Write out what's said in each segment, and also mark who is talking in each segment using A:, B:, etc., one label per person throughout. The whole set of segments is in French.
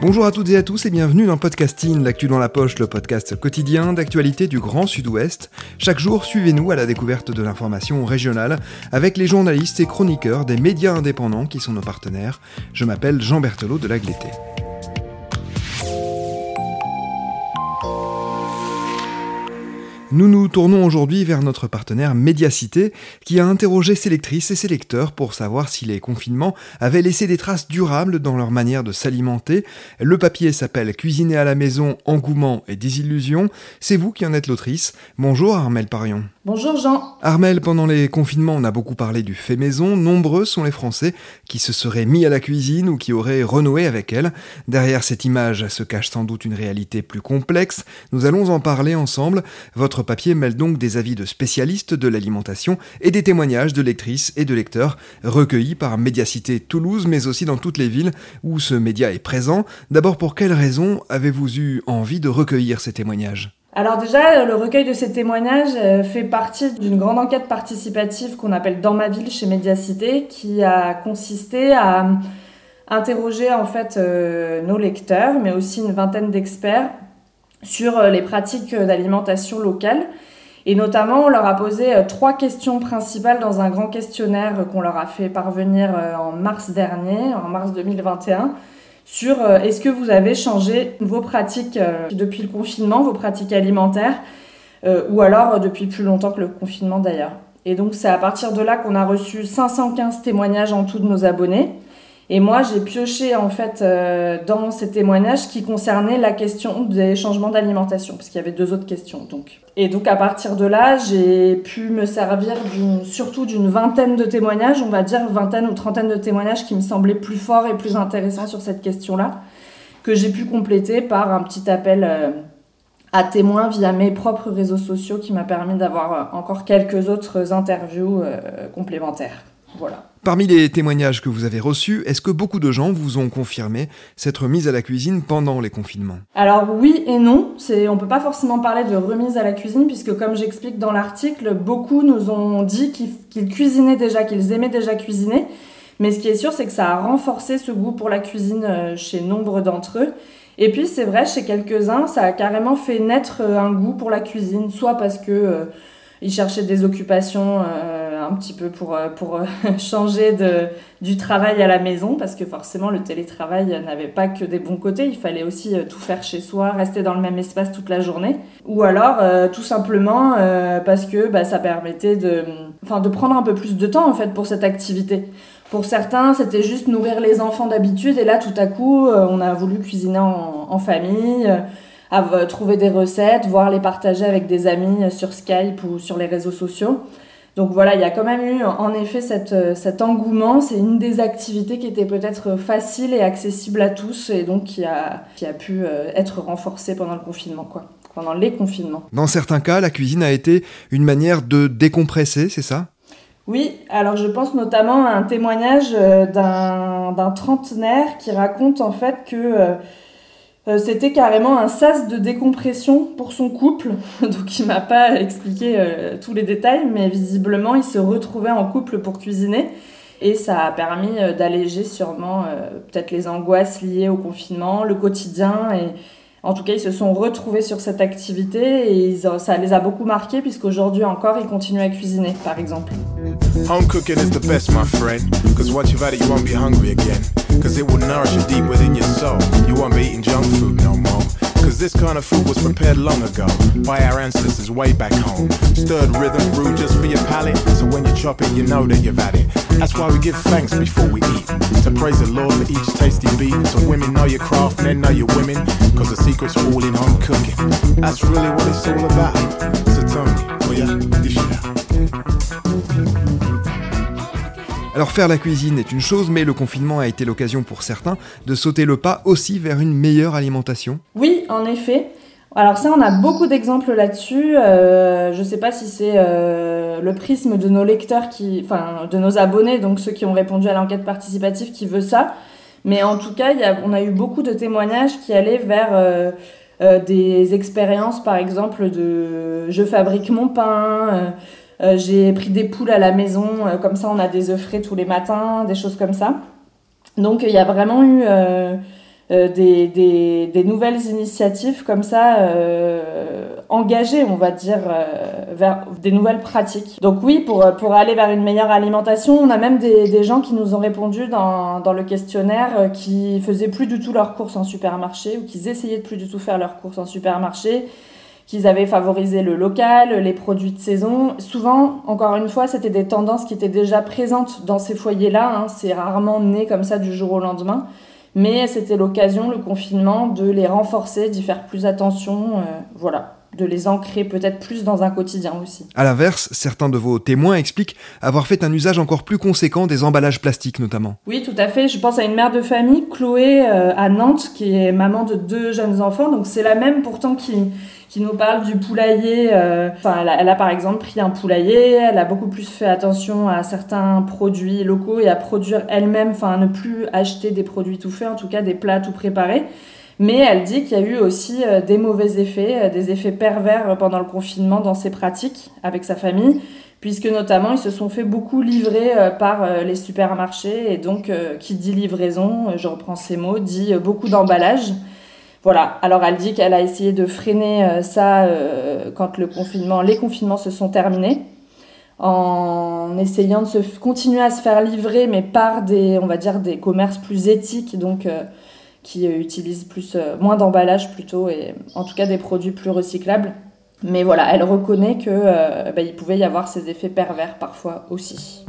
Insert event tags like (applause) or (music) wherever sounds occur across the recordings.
A: Bonjour à toutes et à tous et bienvenue dans Podcasting, l'actu dans la poche, le podcast quotidien d'actualité du Grand Sud-Ouest. Chaque jour, suivez-nous à la découverte de l'information régionale avec les journalistes et chroniqueurs des médias indépendants qui sont nos partenaires. Je m'appelle Jean Berthelot de Lagleté. Nous nous tournons aujourd'hui vers notre partenaire Médiacité, qui a interrogé ses lectrices et ses lecteurs pour savoir si les confinements avaient laissé des traces durables dans leur manière de s'alimenter. Le papier s'appelle Cuisiner à la maison, engouement et désillusion. C'est vous qui en êtes l'autrice. Bonjour Armel Parion.
B: Bonjour Jean.
A: Armel, pendant les confinements, on a beaucoup parlé du fait maison. Nombreux sont les Français qui se seraient mis à la cuisine ou qui auraient renoué avec elle. Derrière cette image se cache sans doute une réalité plus complexe. Nous allons en parler ensemble. Votre papier mêle donc des avis de spécialistes de l'alimentation et des témoignages de lectrices et de lecteurs recueillis par Médiacité Toulouse, mais aussi dans toutes les villes où ce média est présent. D'abord, pour quelles raisons avez-vous eu envie de recueillir ces témoignages?
B: Alors déjà, le recueil de ces témoignages euh, fait partie d'une grande enquête participative qu'on appelle Dans ma ville chez Médiacité, qui a consisté à interroger en fait euh, nos lecteurs, mais aussi une vingtaine d'experts sur euh, les pratiques d'alimentation locale. Et notamment, on leur a posé trois questions principales dans un grand questionnaire qu'on leur a fait parvenir en mars dernier, en mars 2021 sur euh, est-ce que vous avez changé vos pratiques euh, depuis le confinement, vos pratiques alimentaires, euh, ou alors depuis plus longtemps que le confinement d'ailleurs. Et donc c'est à partir de là qu'on a reçu 515 témoignages en tout de nos abonnés. Et moi, j'ai pioché en fait dans ces témoignages qui concernaient la question des changements d'alimentation, parce qu'il y avait deux autres questions. Donc. Et donc à partir de là, j'ai pu me servir surtout d'une vingtaine de témoignages, on va dire vingtaine ou trentaine de témoignages qui me semblaient plus forts et plus intéressants sur cette question-là, que j'ai pu compléter par un petit appel euh, à témoins via mes propres réseaux sociaux qui m'a permis d'avoir euh, encore quelques autres interviews euh, complémentaires. Voilà.
A: Parmi les témoignages que vous avez reçus, est-ce que beaucoup de gens vous ont confirmé s'être mis à la cuisine pendant les confinements?
B: Alors oui et non. C'est, on peut pas forcément parler de remise à la cuisine puisque comme j'explique dans l'article, beaucoup nous ont dit qu'ils, cuisinaient déjà, qu'ils aimaient déjà cuisiner. Mais ce qui est sûr, c'est que ça a renforcé ce goût pour la cuisine euh, chez nombre d'entre eux. Et puis c'est vrai, chez quelques-uns, ça a carrément fait naître euh, un goût pour la cuisine, soit parce que euh, ils cherchaient des occupations un petit peu pour, euh, pour euh, (laughs) changer de, du travail à la maison, parce que forcément le télétravail n'avait pas que des bons côtés, il fallait aussi euh, tout faire chez soi, rester dans le même espace toute la journée. Ou alors tout simplement parce que bah, ça permettait de, de prendre un peu plus de temps en fait pour cette activité. Pour certains, c'était juste nourrir les enfants d'habitude, et là tout à coup, on a voulu cuisiner en, famille. trouver des recettes, voire les partager avec des amis sur Skype ou sur les réseaux sociaux. Donc voilà, il y a quand même eu en effet cette, euh, cet engouement. C'est une des activités qui était peut-être facile et accessible à tous et donc qui a, qui a pu euh, être renforcée pendant le confinement, quoi. Pendant les confinements.
A: Dans certains cas, la cuisine a été une manière de décompresser, c'est ça?
B: Oui, alors je pense notamment à un témoignage euh, d'un trentenaire qui raconte en fait que euh, c'était carrément un sas de décompression pour son couple. (laughs) Donc il m'a pas expliqué euh, tous les détails, mais visiblement il se retrouvait en couple pour cuisiner. Et ça a permis euh, d'alléger sûrement peut-être les angoisses liées au confinement, le quotidien et, en tout cas, ils se sont retrouvés sur cette activité et ça les a beaucoup marqués puisqu'aujourd'hui encore, ils continuent à cuisiner, par exemple.
C: Home cooking is the best, my friend. Cause once you've had you won't be hungry again. Cause it will nourish you deep within your soul. Eating junk food no more. Cause this kind of food was prepared long ago by our ancestors way back home. Stirred rhythm brewed just for your palate. So when you chop it, you know that you've had it. That's why we give thanks before we eat. To praise the Lord for each tasty beat. So women know your craft, men know your women. Cause the secret's all in home cooking. That's really what it's all about. So tell me, oh yeah, dish it out.
A: Alors faire la cuisine est une chose, mais le confinement a été l'occasion pour certains de sauter le pas aussi vers une meilleure alimentation.
B: Oui, en effet. Alors ça, on a beaucoup d'exemples là-dessus. Euh, je ne sais pas si c'est euh, le prisme de nos lecteurs, qui, enfin de nos abonnés, donc ceux qui ont répondu à l'enquête participative, qui veut ça. Mais en tout cas, on a eu beaucoup de témoignages qui allaient vers euh, des expériences, par exemple, de je fabrique mon pain, j'ai pris des poules à la maison, comme ça on a des œufs frais tous les matins, des choses comme ça. Donc il y a vraiment eu euh, des, des, nouvelles initiatives comme ça euh, engagées, on va dire, euh, vers des nouvelles pratiques. Donc oui, pour, pour aller vers une meilleure alimentation, on a même des, des gens qui nous ont répondu dans, dans le questionnaire qui faisaient plus du tout leurs courses en supermarché ou qui essayaient de plus du tout faire leurs courses en supermarché qu'ils avaient favorisé le local, les produits de saison. Souvent, encore une fois, c'était des tendances qui étaient déjà présentes dans ces foyers-là. Hein. C'est rarement né comme ça du jour au lendemain. Mais c'était l'occasion, le confinement, de les renforcer, d'y faire plus attention, euh, voilà, de les ancrer peut-être plus dans un quotidien aussi.
A: À l'inverse, certains de vos témoins expliquent avoir fait un usage encore plus conséquent des emballages plastiques notamment.
B: Oui, tout à fait. Je pense à une mère de famille, Chloé, euh, à Nantes, qui est maman de deux jeunes enfants. Donc c'est la même pourtant qui qui nous parle du poulailler. Euh, enfin, elle a, par exemple pris un poulailler, elle a beaucoup plus fait attention à certains produits locaux et à produire elle-même, enfin à ne plus acheter des produits tout faits, en tout cas des plats tout préparés. Mais elle dit qu'il y a eu aussi euh, des mauvais effets, euh, des effets pervers pendant le confinement dans ses pratiques avec sa famille, puisque notamment ils se sont fait beaucoup livrer par les supermarchés et donc qui dit livraison, je reprends ces mots, dit beaucoup d'emballage. Voilà. Alors elle dit qu'elle a essayé de freiner euh, ça euh, quand le confinement, les confinements se sont terminés, en essayant de continuer à se faire livrer, mais par des, on va dire, des commerces plus éthiques, donc euh, qui utilisent plus, moins d'emballage plutôt, et en tout cas des produits plus recyclables. Mais voilà, elle reconnaît que bah, il pouvait y avoir ces effets pervers parfois aussi.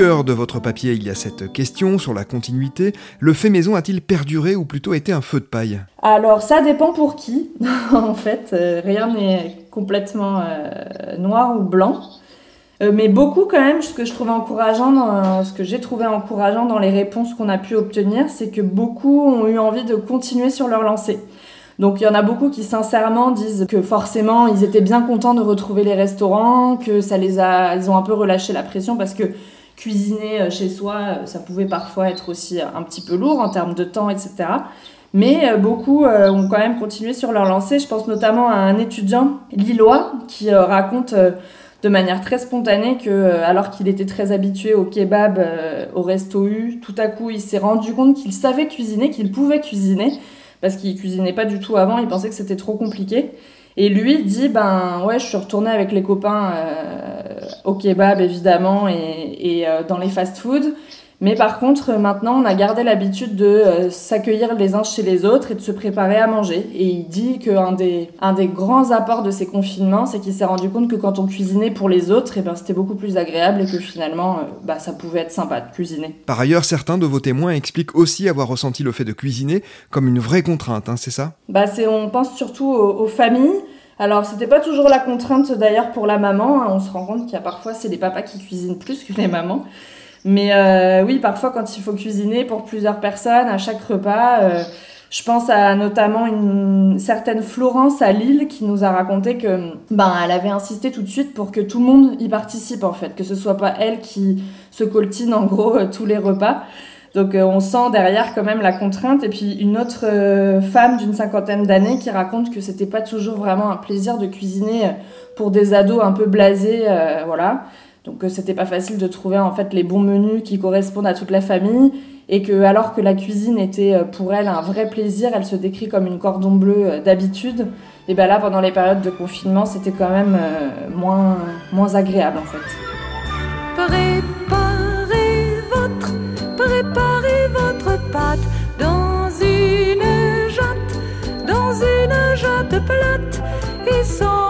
A: Cœur de votre papier, il y a cette question sur la continuité. Le fait maison a-t-il perduré ou plutôt été un feu de paille?
B: Alors ça dépend pour qui. (laughs) en fait, euh, rien n'est complètement euh, noir ou blanc. Euh, mais beaucoup quand même, ce que je trouvais encourageant, dans, ce que j'ai trouvé encourageant dans les réponses qu'on a pu obtenir, c'est que beaucoup ont eu envie de continuer sur leur lancée. Donc il y en a beaucoup qui sincèrement disent que forcément ils étaient bien contents de retrouver les restaurants, que ça les a, ils ont un peu relâché la pression parce que cuisiner euh, chez soi, euh, ça pouvait parfois être aussi un petit peu lourd en termes de temps, etc. Mais euh, beaucoup ont quand même continué sur leur lancée. Je pense notamment à un étudiant lillois qui raconte de manière très spontanée que alors qu'il était très habitué au kebab, au resto U, tout à coup il s'est rendu compte qu'il savait cuisiner, qu'il pouvait cuisiner parce qu'il cuisinait pas du tout avant, il pensait que c'était trop compliqué. Et lui dit ben ouais, je suis retourné avec les copains euh, au kebab évidemment et, et euh, dans les fast-foods. Mais par contre, maintenant, on a gardé l'habitude de euh, s'accueillir les uns chez les autres et de se préparer à manger. Et il dit qu'un des, un des grands apports de ces confinements, c'est qu'il s'est rendu compte que quand on cuisinait pour les autres, et eh ben, c'était beaucoup plus agréable et que finalement, bah, ça pouvait être sympa de cuisiner.
A: Par ailleurs, certains de vos témoins expliquent aussi avoir ressenti le fait de cuisiner comme une vraie contrainte, hein, c'est ça?
B: Bah, On pense surtout aux familles. Alors, c'était pas toujours la contrainte d'ailleurs pour la maman. Hein. On se rend compte qu'il y a parfois, c'est les papas qui cuisinent plus que les mamans. Mais euh, oui, parfois, quand il faut cuisiner pour plusieurs personnes à chaque repas, euh, je pense à notamment une certaine Florence à Lille qui nous a raconté que ben elle avait insisté tout de suite pour que tout le monde y participe en fait, que ce soit pas elle qui se coltine en gros euh, tous les repas. Donc euh, on sent derrière quand même la contrainte. Et puis une autre euh, femme d'une cinquantaine d'années qui raconte que c'était pas toujours vraiment un plaisir de cuisiner pour des ados un peu blasés, voilà. Donc c'était pas facile de trouver en fait les bons menus qui correspondent à toute la famille et que alors que la cuisine était euh, pour elle un vrai plaisir, elle se décrit comme une cordon bleu euh, d'habitude. Et ben là pendant les périodes de confinement, c'était quand même euh, moins agréable en fait.
D: Préparez votre pâte dans une jatte dans une jatte plate et sans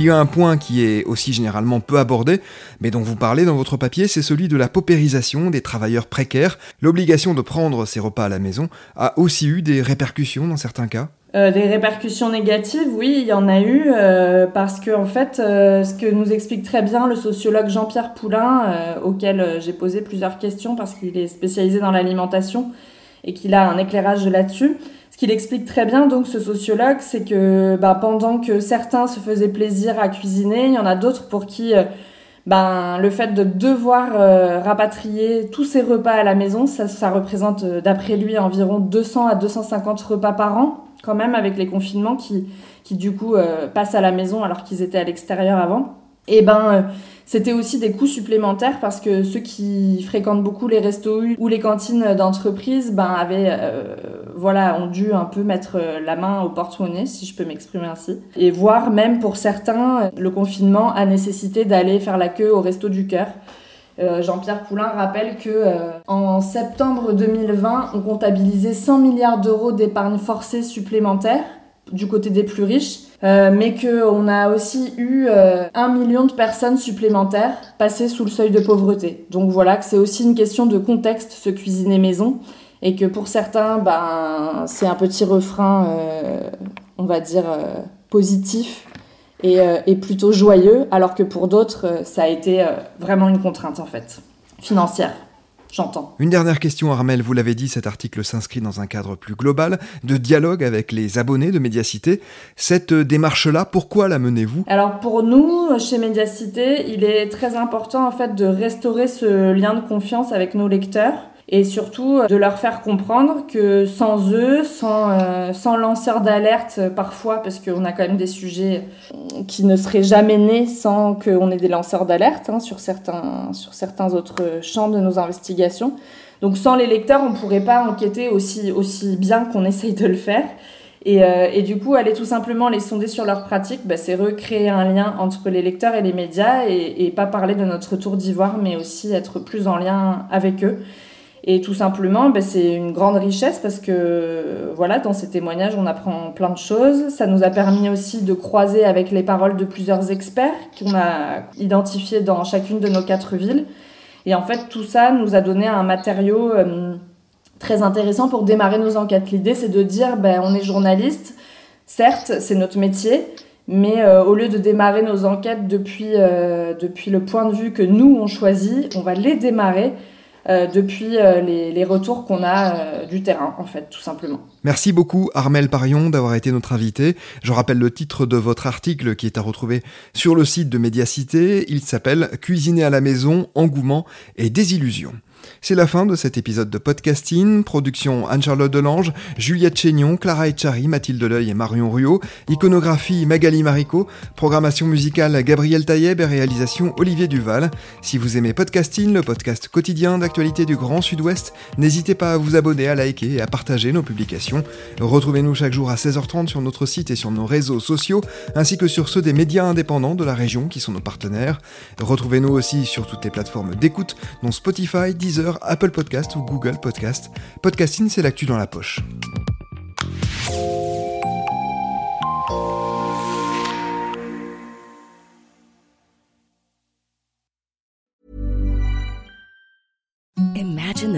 A: il y a un point qui est aussi généralement peu abordé, mais dont vous parlez dans votre papier, c'est celui de la paupérisation des travailleurs précaires. L'obligation de prendre ses repas à la maison a aussi eu des répercussions dans certains cas
B: euh, des répercussions négatives, oui, il y en a eu, euh, parce que en fait, euh, ce que nous explique très bien le sociologue Jean-Pierre Poulain, auquel j'ai posé plusieurs questions parce qu'il est spécialisé dans l'alimentation et qu'il a un éclairage là-dessus, qu'il explique très bien, donc ce sociologue, c'est que bah, pendant que certains se faisaient plaisir à cuisiner, il y en a d'autres pour qui ben, le fait de devoir rapatrier tous ces repas à la maison, ça, représente d'après lui environ 200 à 250 repas par an quand même avec les confinements qui, qui du coup euh, passent à la maison alors qu'ils étaient à l'extérieur avant. Et ben euh, c'était aussi des coûts supplémentaires parce que ceux qui fréquentent beaucoup les restos ou les cantines d'entreprise ben avaient euh, voilà ont dû un peu mettre la main au porte-monnaie si je peux m'exprimer ainsi. Et voire même pour certains le confinement a nécessité d'aller faire la queue au resto du cœur. Euh, Jean-Pierre Poulain rappelle que euh, en septembre 2020, on comptabilisait 100 milliards d'euros d'épargne forcée supplémentaire du côté des plus riches, euh, mais qu'on a aussi eu un million de personnes supplémentaires passées sous le seuil de pauvreté. Donc voilà que c'est aussi une question de contexte, ce cuisiner maison, et que pour certains, ben, c'est un petit refrain, on va dire, positif, euh, et, plutôt joyeux, alors que pour d'autres, euh, ça a été euh, vraiment une contrainte en fait, financière. J'entends.
A: Une dernière question, Armel. Vous l'avez dit, cet article s'inscrit dans un cadre plus global de dialogue avec les abonnés de Médiacité. Cette démarche-là, pourquoi la menez-vous?
B: Alors pour nous, chez Médiacité, il est très important en fait de restaurer ce lien de confiance avec nos lecteurs et surtout de leur faire comprendre que sans eux, sans, euh, sans lanceurs d'alerte euh, parfois, parce qu'on a quand même des sujets qui ne seraient jamais nés sans qu'on ait des lanceurs d'alerte hein, sur, certains, sur certains autres champs de nos investigations. Donc sans les lecteurs, on ne pourrait pas enquêter aussi, aussi bien qu'on essaye de le faire. Et, euh, et, du coup, aller tout simplement les sonder sur leur pratique, bah, c'est recréer un lien entre les lecteurs et les médias et pas parler de notre tour d'ivoire, mais aussi être plus en lien avec eux. Et tout simplement, ben, c'est une grande richesse parce que voilà, dans ces témoignages, on apprend plein de choses. Ça nous a permis aussi de croiser avec les paroles de plusieurs experts qu'on a identifiés dans chacune de nos quatre villes. Et en fait, tout ça nous a donné un matériau euh, très intéressant pour démarrer nos enquêtes. L'idée, c'est de dire, ben, on est journaliste, certes, c'est notre métier, mais euh, au lieu de démarrer nos enquêtes depuis, euh, depuis le point de vue que nous, on choisit, on va les démarrer euh, depuis euh, les, retours qu'on a euh, du terrain, en fait, tout simplement.
A: Merci beaucoup Armel Parion d'avoir été notre invité. Je rappelle le titre de votre article qui est à retrouver sur le site de Médiacité. Il s'appelle Cuisiner à la maison, engouement et désillusion. C'est la fin de cet épisode de podcasting. Production Anne-Charlotte Delange, Juliette Chénion, Clara Echari, Mathilde Leuil et Marion Ruot. Iconographie Magali Marico. Programmation musicale Gabriel Taïeb et réalisation Olivier Duval. Si vous aimez podcasting, le podcast quotidien d'actualité du Grand Sud-Ouest, n'hésitez pas à vous abonner, à liker et à partager nos publications. Retrouvez-nous chaque jour à 16h30 sur notre site et sur nos réseaux sociaux, ainsi que sur ceux des médias indépendants de la région qui sont nos partenaires. Retrouvez-nous aussi sur toutes les plateformes d'écoute, dont Spotify, Apple Podcast ou Google Podcast. Podcasting, c'est l'actu dans la poche.